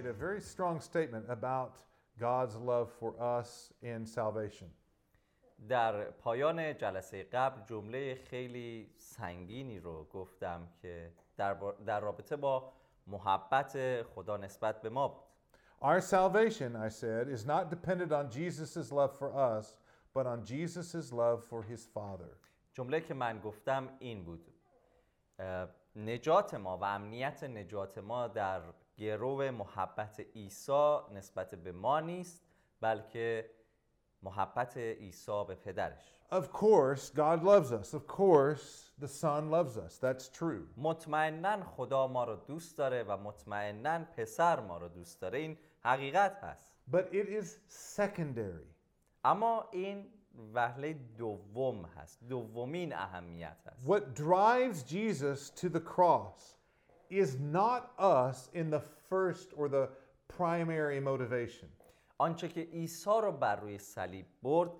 Made a very strong statement about God's love for us in salvation. در پایان جلسه قبل جمله خیلی سنگینی رو گفتم که در, در رابطه با محبت خدا نسبت به ما بود. Our salvation, I said, is not dependent on Jesus' love for us, but on Jesus' love for his Father. جمله که من گفتم این بود نجات ما و امنیت نجات ما در گرو محبت عیسی نسبت به ما نیست بلکه محبت عیسی به پدرش Of course, God loves us. Of course, the Son loves us. That's true. مطمئنا خدا ما رو دوست داره و مطمئنا پسر ما رو دوست داره این حقیقت هست But it is secondary. اما این وهله دوم هست دومین اهمیت هست What drives Jesus to the cross is not us in the first or the primary motivation. آنچه که عیسی رو بر روی صلیب برد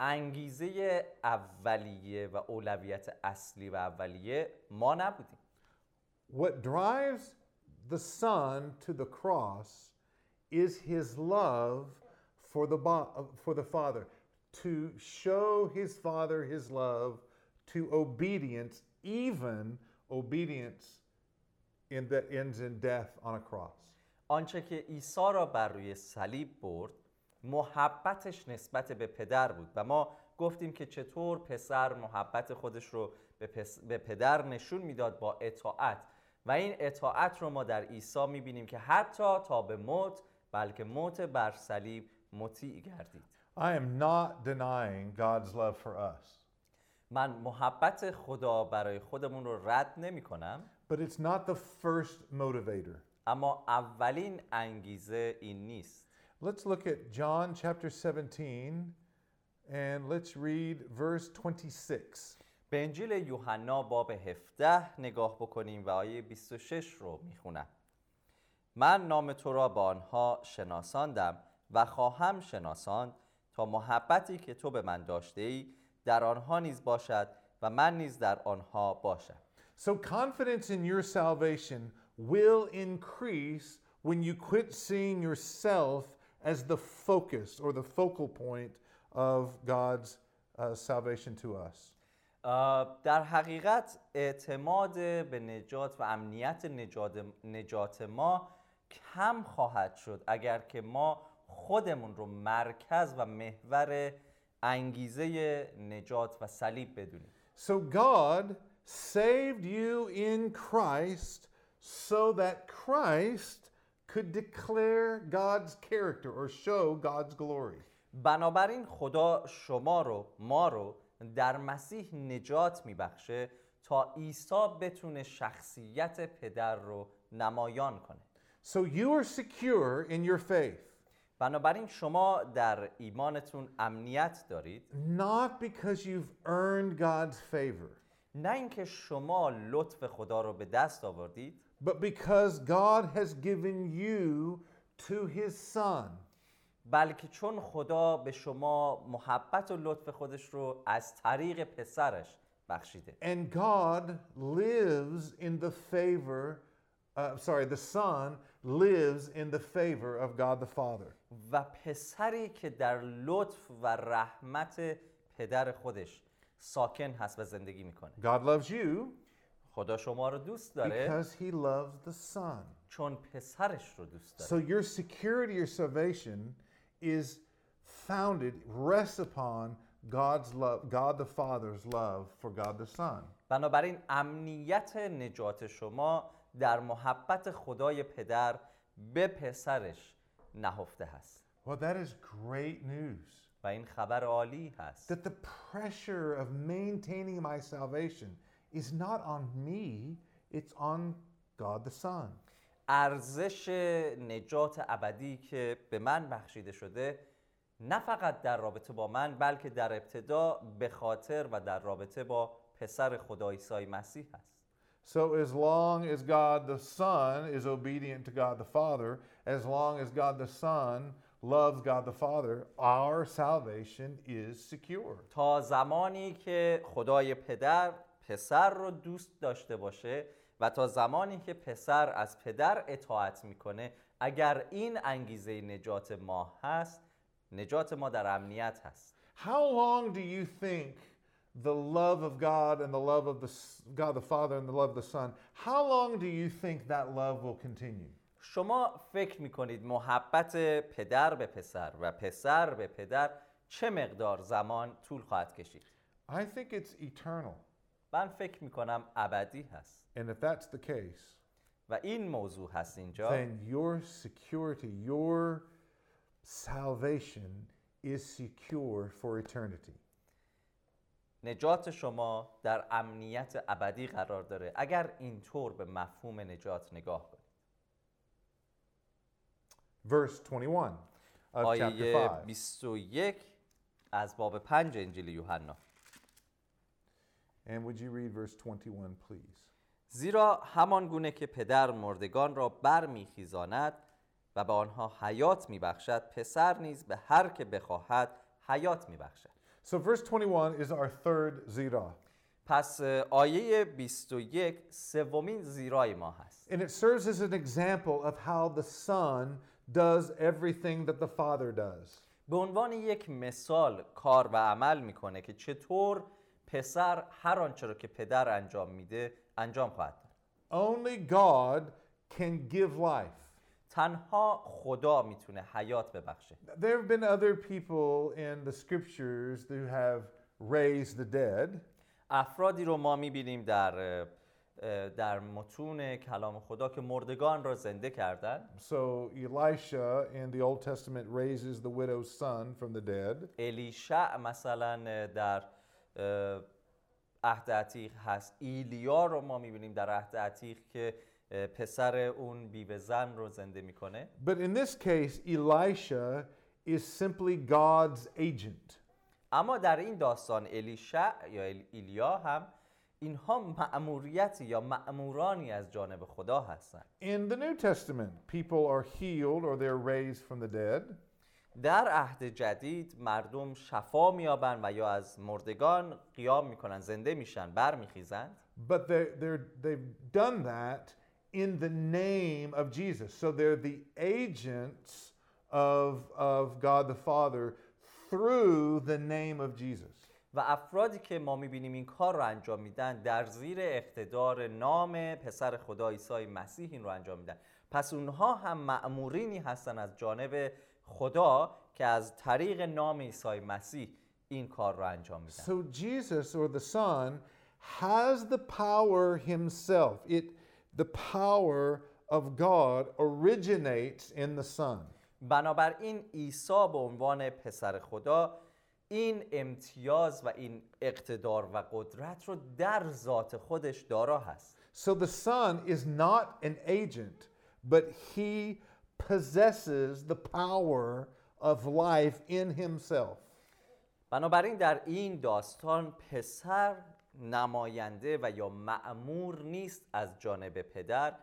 انگیزه اولیه و اولویت اصلی و اولیه ما نبودیم What drives the Son to the cross is his love for the, bo- for the Father, to show his Father his love to obedience, even obedience in that ends in death on a cross. آنچه که عیسی را بر روی صلیب برد محبتش نسبت به پدر بود. و ما گفتیم که چطور پسر محبت خودش رو به, پس- به پدر نشون می‌داد با اطاعت. و این اطاعت رو ما در عیسی می‌بینیم که حتی تا به موت بلکه موت بر صلیب مطیع گردید. I am not denying God's love for us, من محبت خدا برای خودمون رو رد نمی کنم but it's not the first motivator. اما اولین انگیزه این نیست Let's look at John chapter 17 and let's read verse 26. به انجیل یوحنا باب 17 نگاه بکنیم و آیه 26 رو می‌خونم من نام تو را با آنها شناساندم و خواهم شناساند تا محبتی که تو به من داشته ای در آنها نیز باشد و من نیز در آنها باشم So, confidence in your salvation will increase when you quit seeing yourself as the focus or the focal point of God's uh, salvation to us. آه، در حقیقت اعتماد به نجات و امنیت نجات, نجات ما کم خواهد شد اگر که ما خودمون رو مرکز و محور انگیزه نجات و صلیب بدونیم So, God saved you in Christ so that Christ could declare God's character or show God's glory. بنابراین خدا شما رو ما رو در مسیح نجات میبخشه تا عیسی بتونه شخصیت پدر رو نمایان کنه So, you are secure in your faith. بنابراین شما در ایمانتون امنیت دارید Not because you've earned God's favor, نه اینکه شما لطف خدا رو به دست آوردید but because God has given you to His Son. بلکه چون خدا به شما محبت و لطف خودش رو از طریق پسرش بخشیده And God lives in the favor, uh, sorry, the Son lives in the favor of God the Father. و پسری که در لطف و رحمت پدر خودش ساکن هست و زندگی می‌کنه God loves you, خدا شما رو دوست داره because he loves the Son. چون پسرش رو دوست داره So your security, your salvation is founded, rests upon God's love, God the Father's love for God the Son. بنابراین امنیت نجات شما در محبت خدای پدر به پسرش نهفته هست Well, that is great news. و این خبر عالی هست That the pressure of maintaining my salvation is not on me, it's on God the Son. ارزش نجات ابدی که به من بخشیده شده نه فقط در رابطه با من بلکه در ابتدا به خاطر و در رابطه با پسر خدا عیسی مسیح هست So, as long as God the Son is obedient to God the Father, as long as God the Son loves God the Father, our salvation is secure. تا زمانی که خدای پدر پسر رو دوست داشته باشه و تا زمانی که پسر از پدر اطاعت میکنه اگر این انگیزه نجات ما هست نجات ما در امنیت هست How long do you think the love of God and the love of the S- God the Father and the love of the Son, how long do you think that love will continue? شما فکر می‌کنید محبت پدر به پسر و پسر به پدر چه مقدار زمان طول خواهد کشید I think it's eternal. من فکر می‌کنم ابدی هست And if that's the case, و این موضوع هست اینجا then your security, your salvation is secure for eternity. نجات شما در امنیت ابدی قرار داره اگر اینطور به مفهوم نجات نگاه کنید Verse 21 of chapter آیه 5. 21 از باب 5 انجیل یوحنا And would you read verse 21, please? زیرا همان گونه که پدر مردگان را برمیخیزاند و به آنها حیات میبخشد پسر نیز به هر که بخواهد حیات میبخشد So, verse 21 is our third zirah. پس آیه 21 سومین زیرای ما هست And it serves as an example of how the Son does everything that the Father does. به عنوان یک مثال کار و عمل می‌کنه که چطور پسر هر آنچه را که پدر انجام میده انجام خواهد داد Only God can give life. تنها خدا می‌تونه حیات ببخشه There have been other people in the scriptures who have raised the dead. افرادی رو ما می‌بینیم در در متون کلام خدا که مردگان را زنده کردن So Elisha in the Old Testament raises the widow's son from the dead. الیشع مثلا در عهد عتیق هست ایلیا رو ما می‌بینیم در عهد عتیق که پسر اون بیوه زن رو زنده می‌کنه But in this case, Elisha is simply God's agent. اما در این داستان الیشع یا ایلیا هم اینها مأموریتی یا مأمورانی از جانب خدا هستند In the New Testament, people are healed or they're raised from the dead. در عهد جدید مردم شفا میابن و یا از مردگان قیام میکنن زنده میشن برمیخیزند But they're, they're, they've done that in the name of Jesus. So they're the agents of, of God the Father through the name of Jesus. و افرادی که ما می‌بینیم این کار رو انجام میدن در زیر اقتدار نام پسر خدا عیسی مسیح این رو انجام میدن پس اونها هم مأمورینی هستن از جانب خدا که از طریق نام عیسی مسیح این کار رو انجام میدن So Jesus or the Son has the power himself. It, the power of God originates in the Son. بنابراین عیسی به عنوان پسر خدا این امتیاز و این اقتدار و قدرت رو در ذات خودش دارا هست So the Son is not an agent, but he possesses the power of life in himself. بنابراین در این داستان پسر نماینده و یا معمور نیست از جانب پدر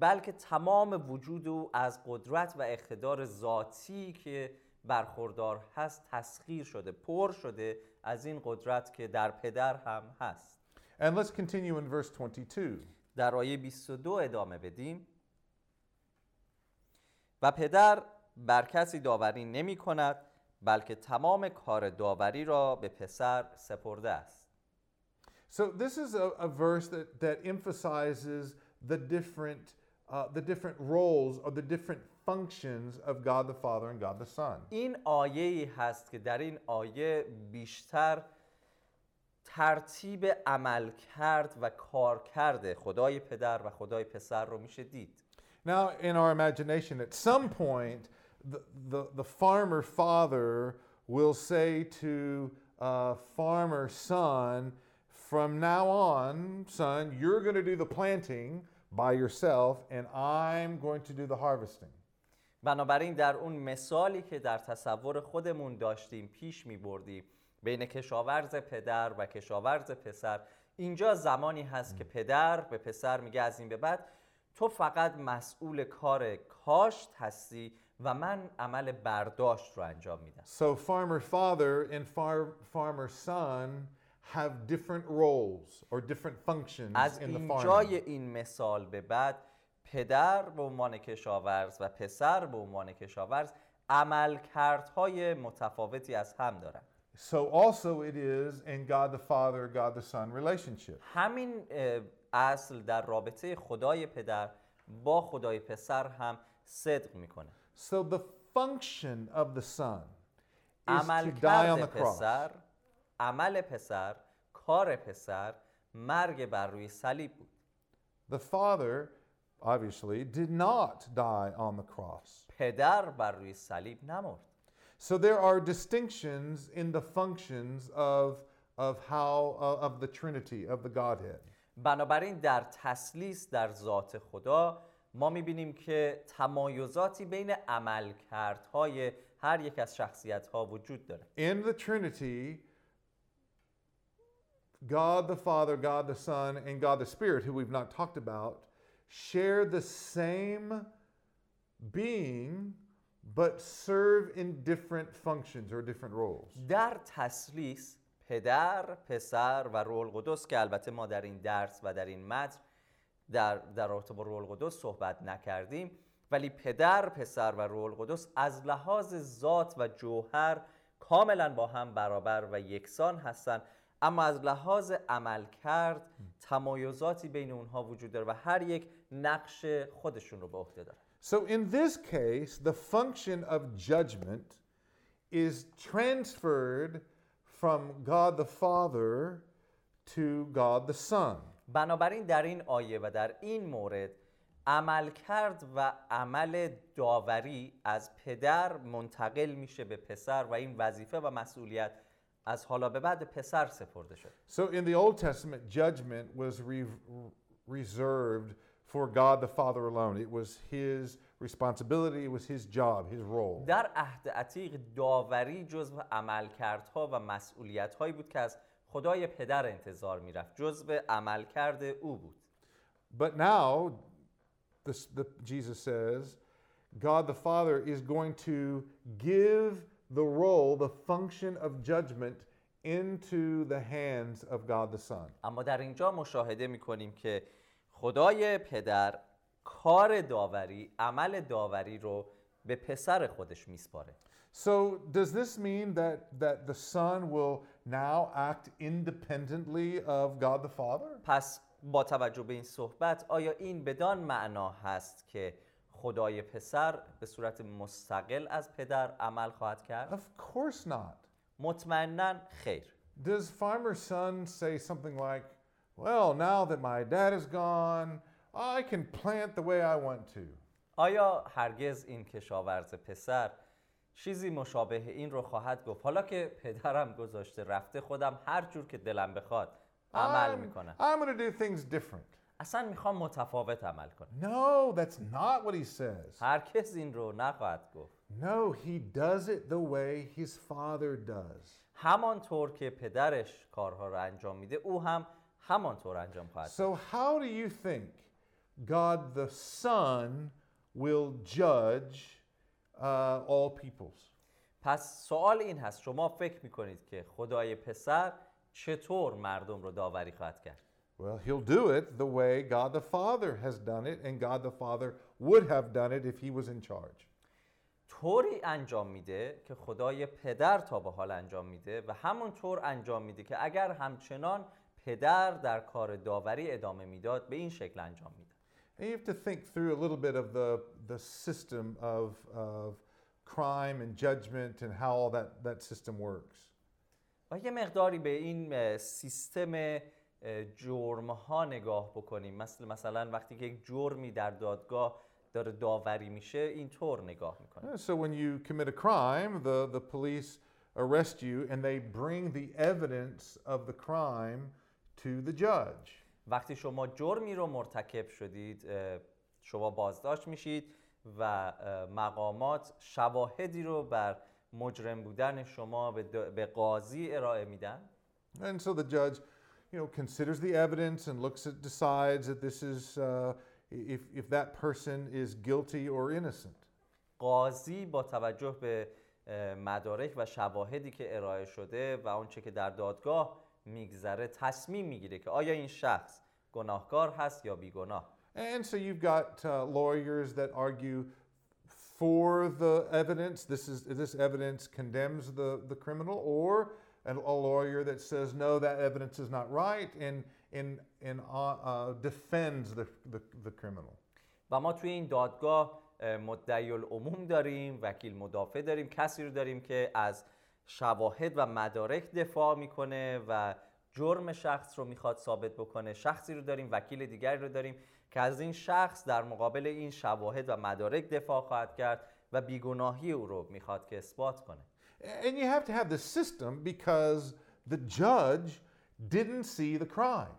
بلکه تمام وجود او از قدرت و اقتدار ذاتی که برخوردار هست تسخیر شده پر شده از این قدرت که در پدر هم هست. And let's continue in verse 22. در آیه 22 ادامه بدیم. و پدر بر کسی داوری نمی کند بلکه تمام کار داوری را به پسر سپرده است. So this is a, a verse that, that emphasizes the different, uh, the different roles or the different functions of God the Father and God the Son. این آیه ای هست که در این آیه بیشتر ترتیب عمل کرد و کار کرده خدای پدر و خدای پسر رو میشه دید Now, in our imagination, at some point, the, the, the farmer father will say to uh, farmer son, From now on, son, you're going to do the planting by yourself, and I'm going to do the harvesting. بنابراین در اون مثالی که در تصور خودمون داشتیم پیش می بردیم بین کشاورز پدر و کشاورز پسر اینجا زمانی هست که پدر به پسر میگه از این به بعد تو فقط مسئول کار کاشت هستی و من عمل برداشت رو انجام میدم So, farmer father and far, farmer son have different roles or different functions از in the اینجای farming. این مثال به بعد پدر به عنوان کشاورز و پسر به عنوان کشاورز عملکردهای متفاوتی از هم دارن So, also, it is in God the Father, God the Son relationship. همین اه، اصل در رابطه خدای پدر با خدای پسر هم صدق میکنه So, the function of the Son is to die on عملکرد the cross. پسر عمل پسر کار پسر مرگ بر روی صلیب بود The Father, obviously, did not die on the cross. پدر بر روی صلیب نمرد So, there are distinctions in the functions of, of how, of the Trinity, of the Godhead. بنابراین در تسلیس در ذات خدا ما می‌بینیم که تمایزاتی بین عملکردهای هر یک از شخصیتها وجود داره In the Trinity, God the Father, God the Son, and God the Spirit, who we've not talked about, share the same being but serve in different functions or different roles. در تسلیس پدر، پسر و روح القدس که البته ما در این درس و در این متن در در رابطه با روح القدس صحبت نکردیم ولی پدر، پسر و روح القدس از لحاظ ذات و جوهر کاملا با هم برابر و یکسان هستند اما از لحاظ عمل کرد تمایزاتی بین اونها وجود داره و هر یک نقش خودشون رو به عهده داره So, in this case, the function of judgment is transferred from God the Father to God the Son. بنابراین در این آیه و در این مورد عمل کرد و عمل داوری از پدر منتقل میشه به پسر و این وظیفه و مسئولیت از حالا به بعد پسر سپرده شد So in the Old Testament, judgment was re- reserved for God the Father alone. It was his responsibility, it was his job, his role. در عهد عتیق داوری جزو عملکردها و مسئولیتهایی بود که از خدای پدر انتظار میرفت جزو عملکرد او بود But now, this, the, Jesus says, God the Father is going to give the role, the function of judgment into the hands of God the Son. اما در اینجا مشاهده میکنیم که خدای پدر کار داوری عمل داوری رو به پسر خودش میسپاره So, does this mean that, that the Son will now act independently of God the Father? پس با توجه به این صحبت آیا این بدان معنا هست که خدای پسر به صورت مستقل از پدر عمل خواهد کرد؟ Of course not. مطمئنا خیر Does Farmer Son say something like, Well, now that my dad is gone, I can plant the way I want to? آیا هرگز این کشاورز پسر چیزی مشابه این رو خواهد گفت حالا که پدرم گذاشته رفته خودم هر جور که دلم بخواد عمل I'm, می‌کنم I'm going to do things different. اصلا می‌خوام متفاوت عمل کنم No, that's not what he says. هرکس این رو نخواهد گفت No, he does it the way his father does. همانطور که پدرش کارها رو انجام میده او هم همانطور انجام خواهد. So, how do you think God the Son will judge uh, all peoples? پس سوال این هست شما فکر می‌کنید که خدای پسر چطور مردم رو داوری خواهد کرد Well, he'll do it the way God the Father has done it, and God the Father would have done it if he was in charge. طوری انجام میده که خدای پدر تا به حال انجام میده و همونطور انجام میده که اگر همچنان پدر در کار داوری ادامه میداد به این شکل انجام میداد And you have to think through a little bit of the, the system of, of crime and judgment and how all that, that system works. و یه مقداری به این اه، سیستم اه، جرم ها نگاه بکنیم. مثل مثلا وقتی که یک جرمی در دادگاه داره داوری میشه اینطور نگاه می‌کنه So when you commit a crime, the, the police arrest you and they bring the evidence of the crime to the judge. وقتی شما جرمی رو مرتکب شدید شما بازداشت میشید و مقامات شواهدی رو بر مجرم بودن شما به به قاضی ارائه میدن. And so the judge, you know, considers the evidence and looks at, decides that this is, uh, if, if that person is guilty or innocent. قاضی با توجه به اه، مدارک و شواهدی که ارائه شده و آنچه که در دادگاه میگذره تصمیم میگیره که آیا این شخص گناهکار هست یا بیگناه And so you've got uh, lawyers that argue for the evidence. This is this evidence condemns the, the criminal, or an, a lawyer that says no, that evidence is not right, and and and uh, uh, defends the, the the criminal. و ما توی این دادگاه اه، مدعی العموم داریم وکیل مدافع داریم کسی رو داریم که از شواهد و مدارک دفاع می‌کنه و جرم شخص رو می‌خواد ثابت بکنه شخصی رو داریم وکیل دیگری رو داریم که از این شخص در مقابل این شواهد و مدارک دفاع خواهد کرد و بیگناهی او رو می‌خواد که اثبات کنه And you have to have the system because the judge didn't see the crime.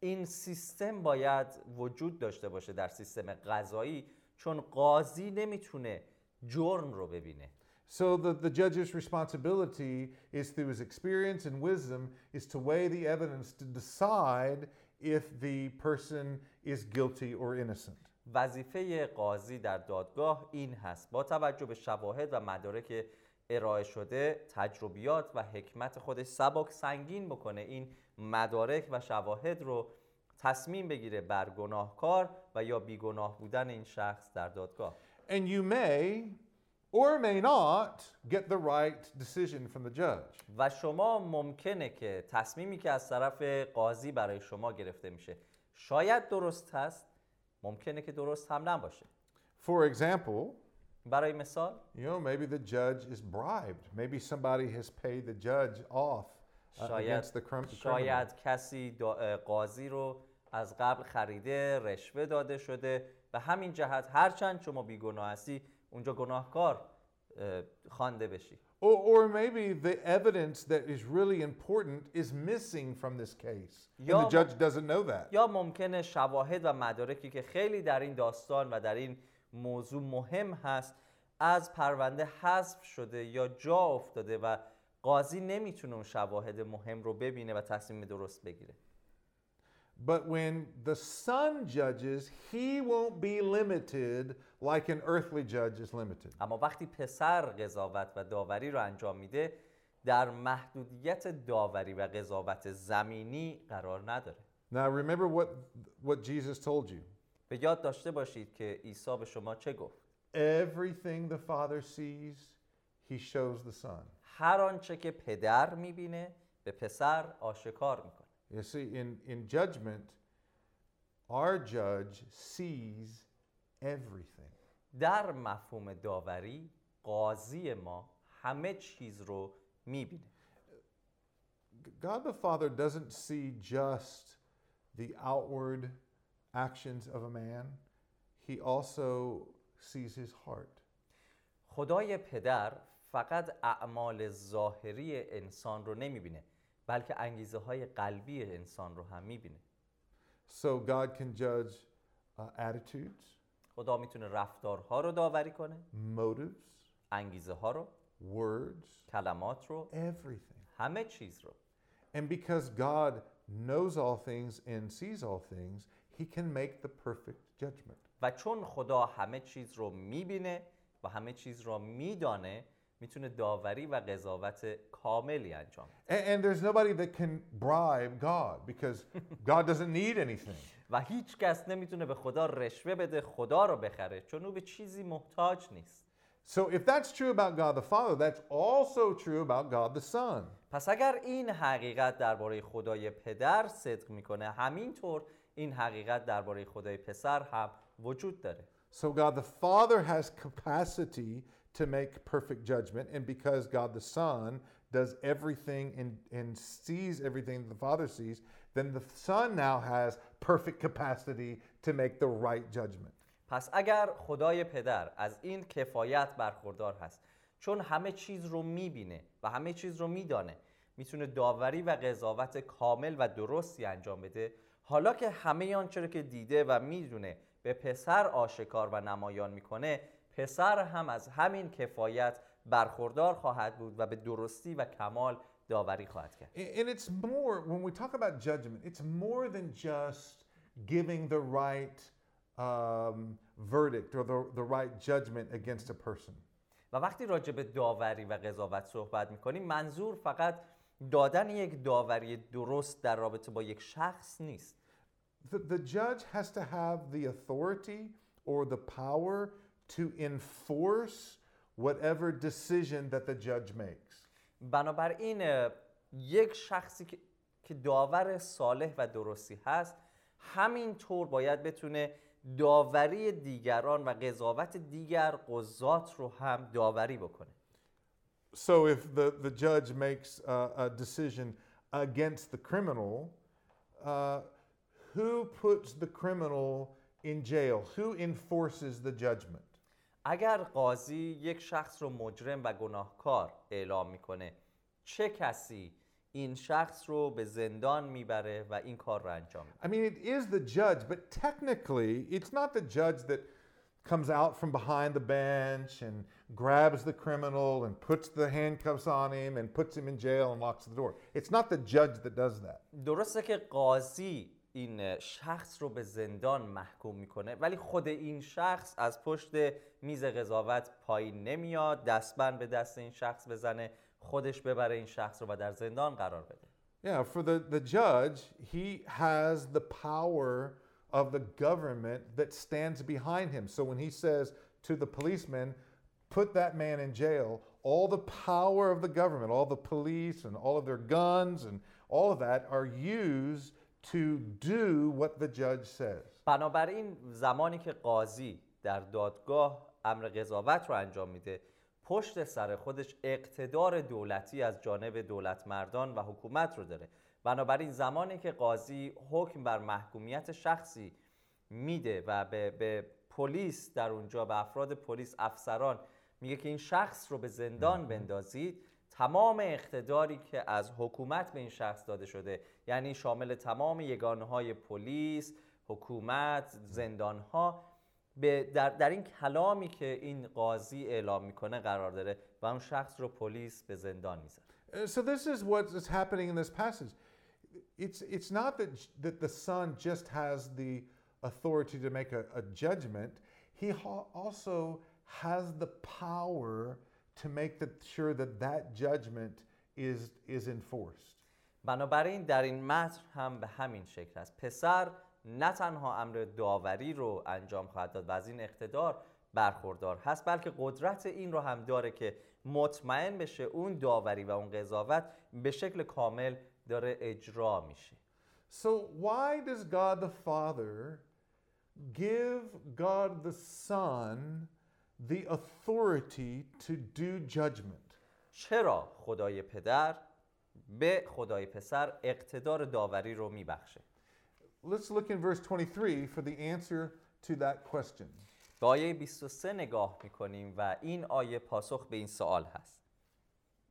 این سیستم باید وجود داشته باشه در سیستم قضایی چون قاضی نمیتونه جرم رو ببینه So the, the judge's responsibility is through his experience and wisdom is to weigh the evidence to decide if the person is guilty or innocent. وظیفه قاضی در دادگاه این هست با توجه به شواهد و مدارک ارائه شده تجربیات و حکمت خودش سبک سنگین بکنه. این مدارک و شواهد رو تصمیم بگیره بر گناهکار و یا بیگناه بودن این شخص در دادگاه. And you may or may not get the right decision from the judge. و شما ممکنه که تصمیمی که از طرف قاضی برای شما گرفته میشه شاید درست هست ممکنه که درست هم نباشه. For example, برای مثال you know, maybe the judge is bribed. Maybe somebody has paid the judge off uh, شاید against the crim- criminal. شاید کسی قاضی رو از قبل خریده رشوه داده شده و همین جهت هرچند شما بیگناه هستی اونجا گناهکار اه، خوانده بشی Or, or maybe the evidence that is really important is missing from this case. And the judge doesn't know that. یا ممکنه شواهد و مدارکی که خیلی در این داستان و در این موضوع مهم هست از پرونده حذف شده یا جا افتاده و قاضی نمی‌تونه اون شواهد مهم رو ببینه و تصمیم درست بگیره But when the son judges, he won't be limited like an earthly judge is limited. اما وقتی پسر قضاوت و داوری رو انجام میده در محدودیت داوری و قضاوت زمینی قرار نداره Now remember what, what Jesus told you. به یاد داشته باشید که عیسی به شما چه گفت Everything the Father sees, he shows the Son. هر آنچه که پدر می‌بینه به پسر آشکار می‌کنه You see, in, in judgment, our judge sees everything. در مفهوم داوری قاضی ما همه چیز رو می‌بینه God the Father doesn't see just the outward actions of a man, he also sees his heart. خدای پدر فقط اعمال ظاهری انسان رو نمیبینه بلکه انگیزه های قلبی انسان رو هم میبینه So God can judge uh, attitudes, خدا میتونه رفتارها رو داوری کنه motives, انگیزه ها رو words, کلمات رو everything. همه چیز رو And because God knows all things and sees all things, he can make the perfect judgment. و چون خدا همه چیز رو می‌بینه و همه چیز رو میدانه می‌تونه داوری و قضاوت کاملی انجام بده. And, and there's nobody that can bribe God because God doesn't need anything. و هیچ کس نمی‌تونه به خدا رشوه بده خدا رو بخره چون او به چیزی محتاج نیست So if that's true about God the Father, that's also true about God the Son. پس اگر این حقیقت درباره خدای پدر صدق می‌کنه همینطور این حقیقت درباره خدای پسر هم وجود داره So God the Father has capacity to make perfect judgment, and because God the Son does everything and, and sees everything the Father sees, then the Son now has perfect capacity to make the right judgment. پس اگر خدای پدر از این کفایت برخوردار هست چون همه چیز رو می‌بینه و همه چیز رو میدانه می‌تونه داوری و قضاوت کامل و درستی انجام بده حالا که همه آنچه رو که دیده و می‌دونه به پسر آشکار و نمایان می‌کنه پسر هم از همین کفایت برخوردار خواهد بود و به درستی و کمال داوری خواهد کرد And it's more, when we talk about judgment, it's more than just giving the right um, verdict or the, the right judgment against a person. و وقتی راجع به داوری و قضاوت صحبت می‌کنیم منظور فقط دادن یک داوری درست در رابطه با یک شخص نیست The, the judge has to have the authority or the power to enforce whatever decision that the judge makes. بنابراین یک شخصی که که داور صالح و درستی هست همینطور باید بتونه داوری دیگران و قضاوت دیگر قضات رو هم داوری بکنه So if the, the judge makes a, a decision against the criminal, uh, who puts the criminal in jail? Who enforces the judgment? اگر قاضی یک شخص رو مجرم و گناهکار اعلام میکنه چه کسی این شخص رو به زندان میبره و این کار رو انجام میده I mean, it is the judge, but technically, it's not the judge that comes out from behind the bench and grabs the criminal and puts the handcuffs on him and puts him in jail and locks the door. It's not the judge that does that. درسته که قاضی این شخص رو به زندان محکوم میکنه ولی خود این شخص از پشت میز قضاوت پایین نمیاد دستبند به دست این شخص بزنه خودش ببره این شخص رو و در زندان قرار بده Yeah, for the, the judge, he has the power of the government that stands behind him. So when he says to the policeman, put that man in jail, all the power of the government, all the police and all of their guns and all of that are used to do what the judge says. بنابراین زمانی که قاضی در دادگاه امر قضاوت رو انجام میده پشت سر خودش اقتدار دولتی از جانب دولت مردان و حکومت رو داره بنابراین زمانی که قاضی حکم بر محکومیت شخصی میده و به, به پلیس در اونجا به افراد پلیس افسران میگه که این شخص رو به زندان بندازید تمام اقتداری که از حکومت به این شخص داده شده یعنی شامل تمام یگانه های پلیس حکومت زندان ها به در, در این کلامی که این قاضی اعلام می‌کنه قرار داره و اون شخص رو پلیس به زندان Uh, So this is what is happening in this passage. It's, it's not that, j- that the son just has the authority to make a, a judgment. He ha- also has the power to make the, sure that that judgment is, is enforced. بنابراین در این متن هم به همین شکل است پسر نه تنها امر داوری رو انجام خواهد داد و از این اقتدار برخوردار هست بلکه قدرت این رو هم داره که مطمئن بشه اون داوری و اون قضاوت به شکل کامل داره اجرا میشه So why does God the Father give God the Son the authority to do judgment? چرا خدای پدر به خدای پسر اقتدار داوری رو میبخشه Let's look in verse 23 for the answer to that question. به آیه 23 نگاه می‌کنیم و این آیه پاسخ به این سوال هست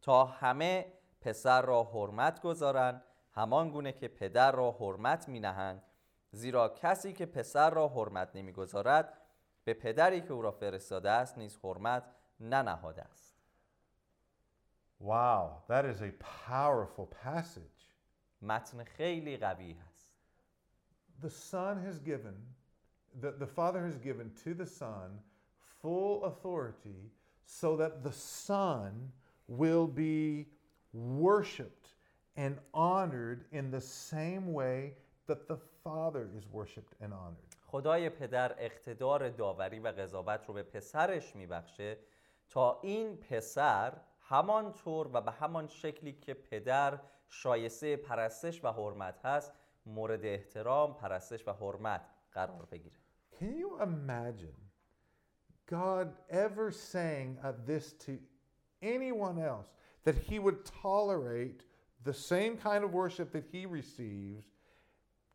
تا همه پسر را حرمت گذارند همان گونه که پدر را حرمت می نهند زیرا کسی که پسر را حرمت نمی‌گذارد به پدری که او را فرستاده است نیز حرمت ننهاده است. Wow, that is a powerful passage. متن خیلی قوی هست The Son has given, the, the Father has given to the Son full authority so that the Son will be worshiped and honored in the same way that the Father is worshiped and honored. خدای پدر اقتدار داوری و قضاوت رو به پسرش میبخشه تا این پسر همانطور و به همان شکلی که پدر شایسته پرستش و حرمت هست مورد احترام پرستش و حرمت قرار بگیره Can you imagine God ever saying uh, this to anyone else that he would tolerate the same kind of worship that he receives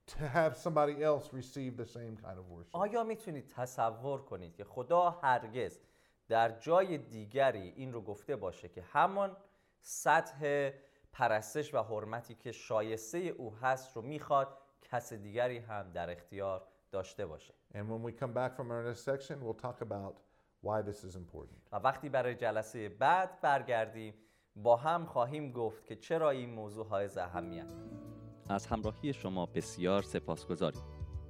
to have somebody else receive the same kind of worship? آیا میتونید تصور کنید که خدا هرگز در جای دیگری این رو گفته باشه که همان سطح پرستش و حرمتی که شایسته او هست رو میخواد کس دیگری هم در اختیار داشته باشه And when we come back from our next section, we'll talk about why this is important. و وقتی برای جلسه بعد برگردیم با هم خواهیم گفت که چرا این موضوع های اهمیت از همراهی شما بسیار سپاسگزاریم.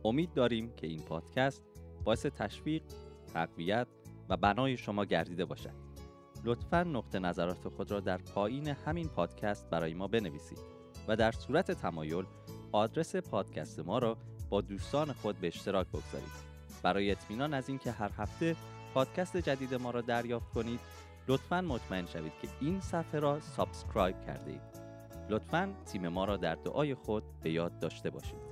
امید داریم که این پادکست باعث تشویق تقویت و بنای شما گردیده باشد. لطفا نقطه نظرات خود را در پایین همین پادکست برای ما بنویسید و در صورت تمایل آدرس پادکست ما را با دوستان خود به اشتراک بگذارید. برای اطمینان از اینکه هر هفته پادکست جدید ما را دریافت کنید لطفا مطمئن شوید که این صفحه را subscribe کرده اید لطفا تیم ما را در دعای خود به یاد داشته باشید.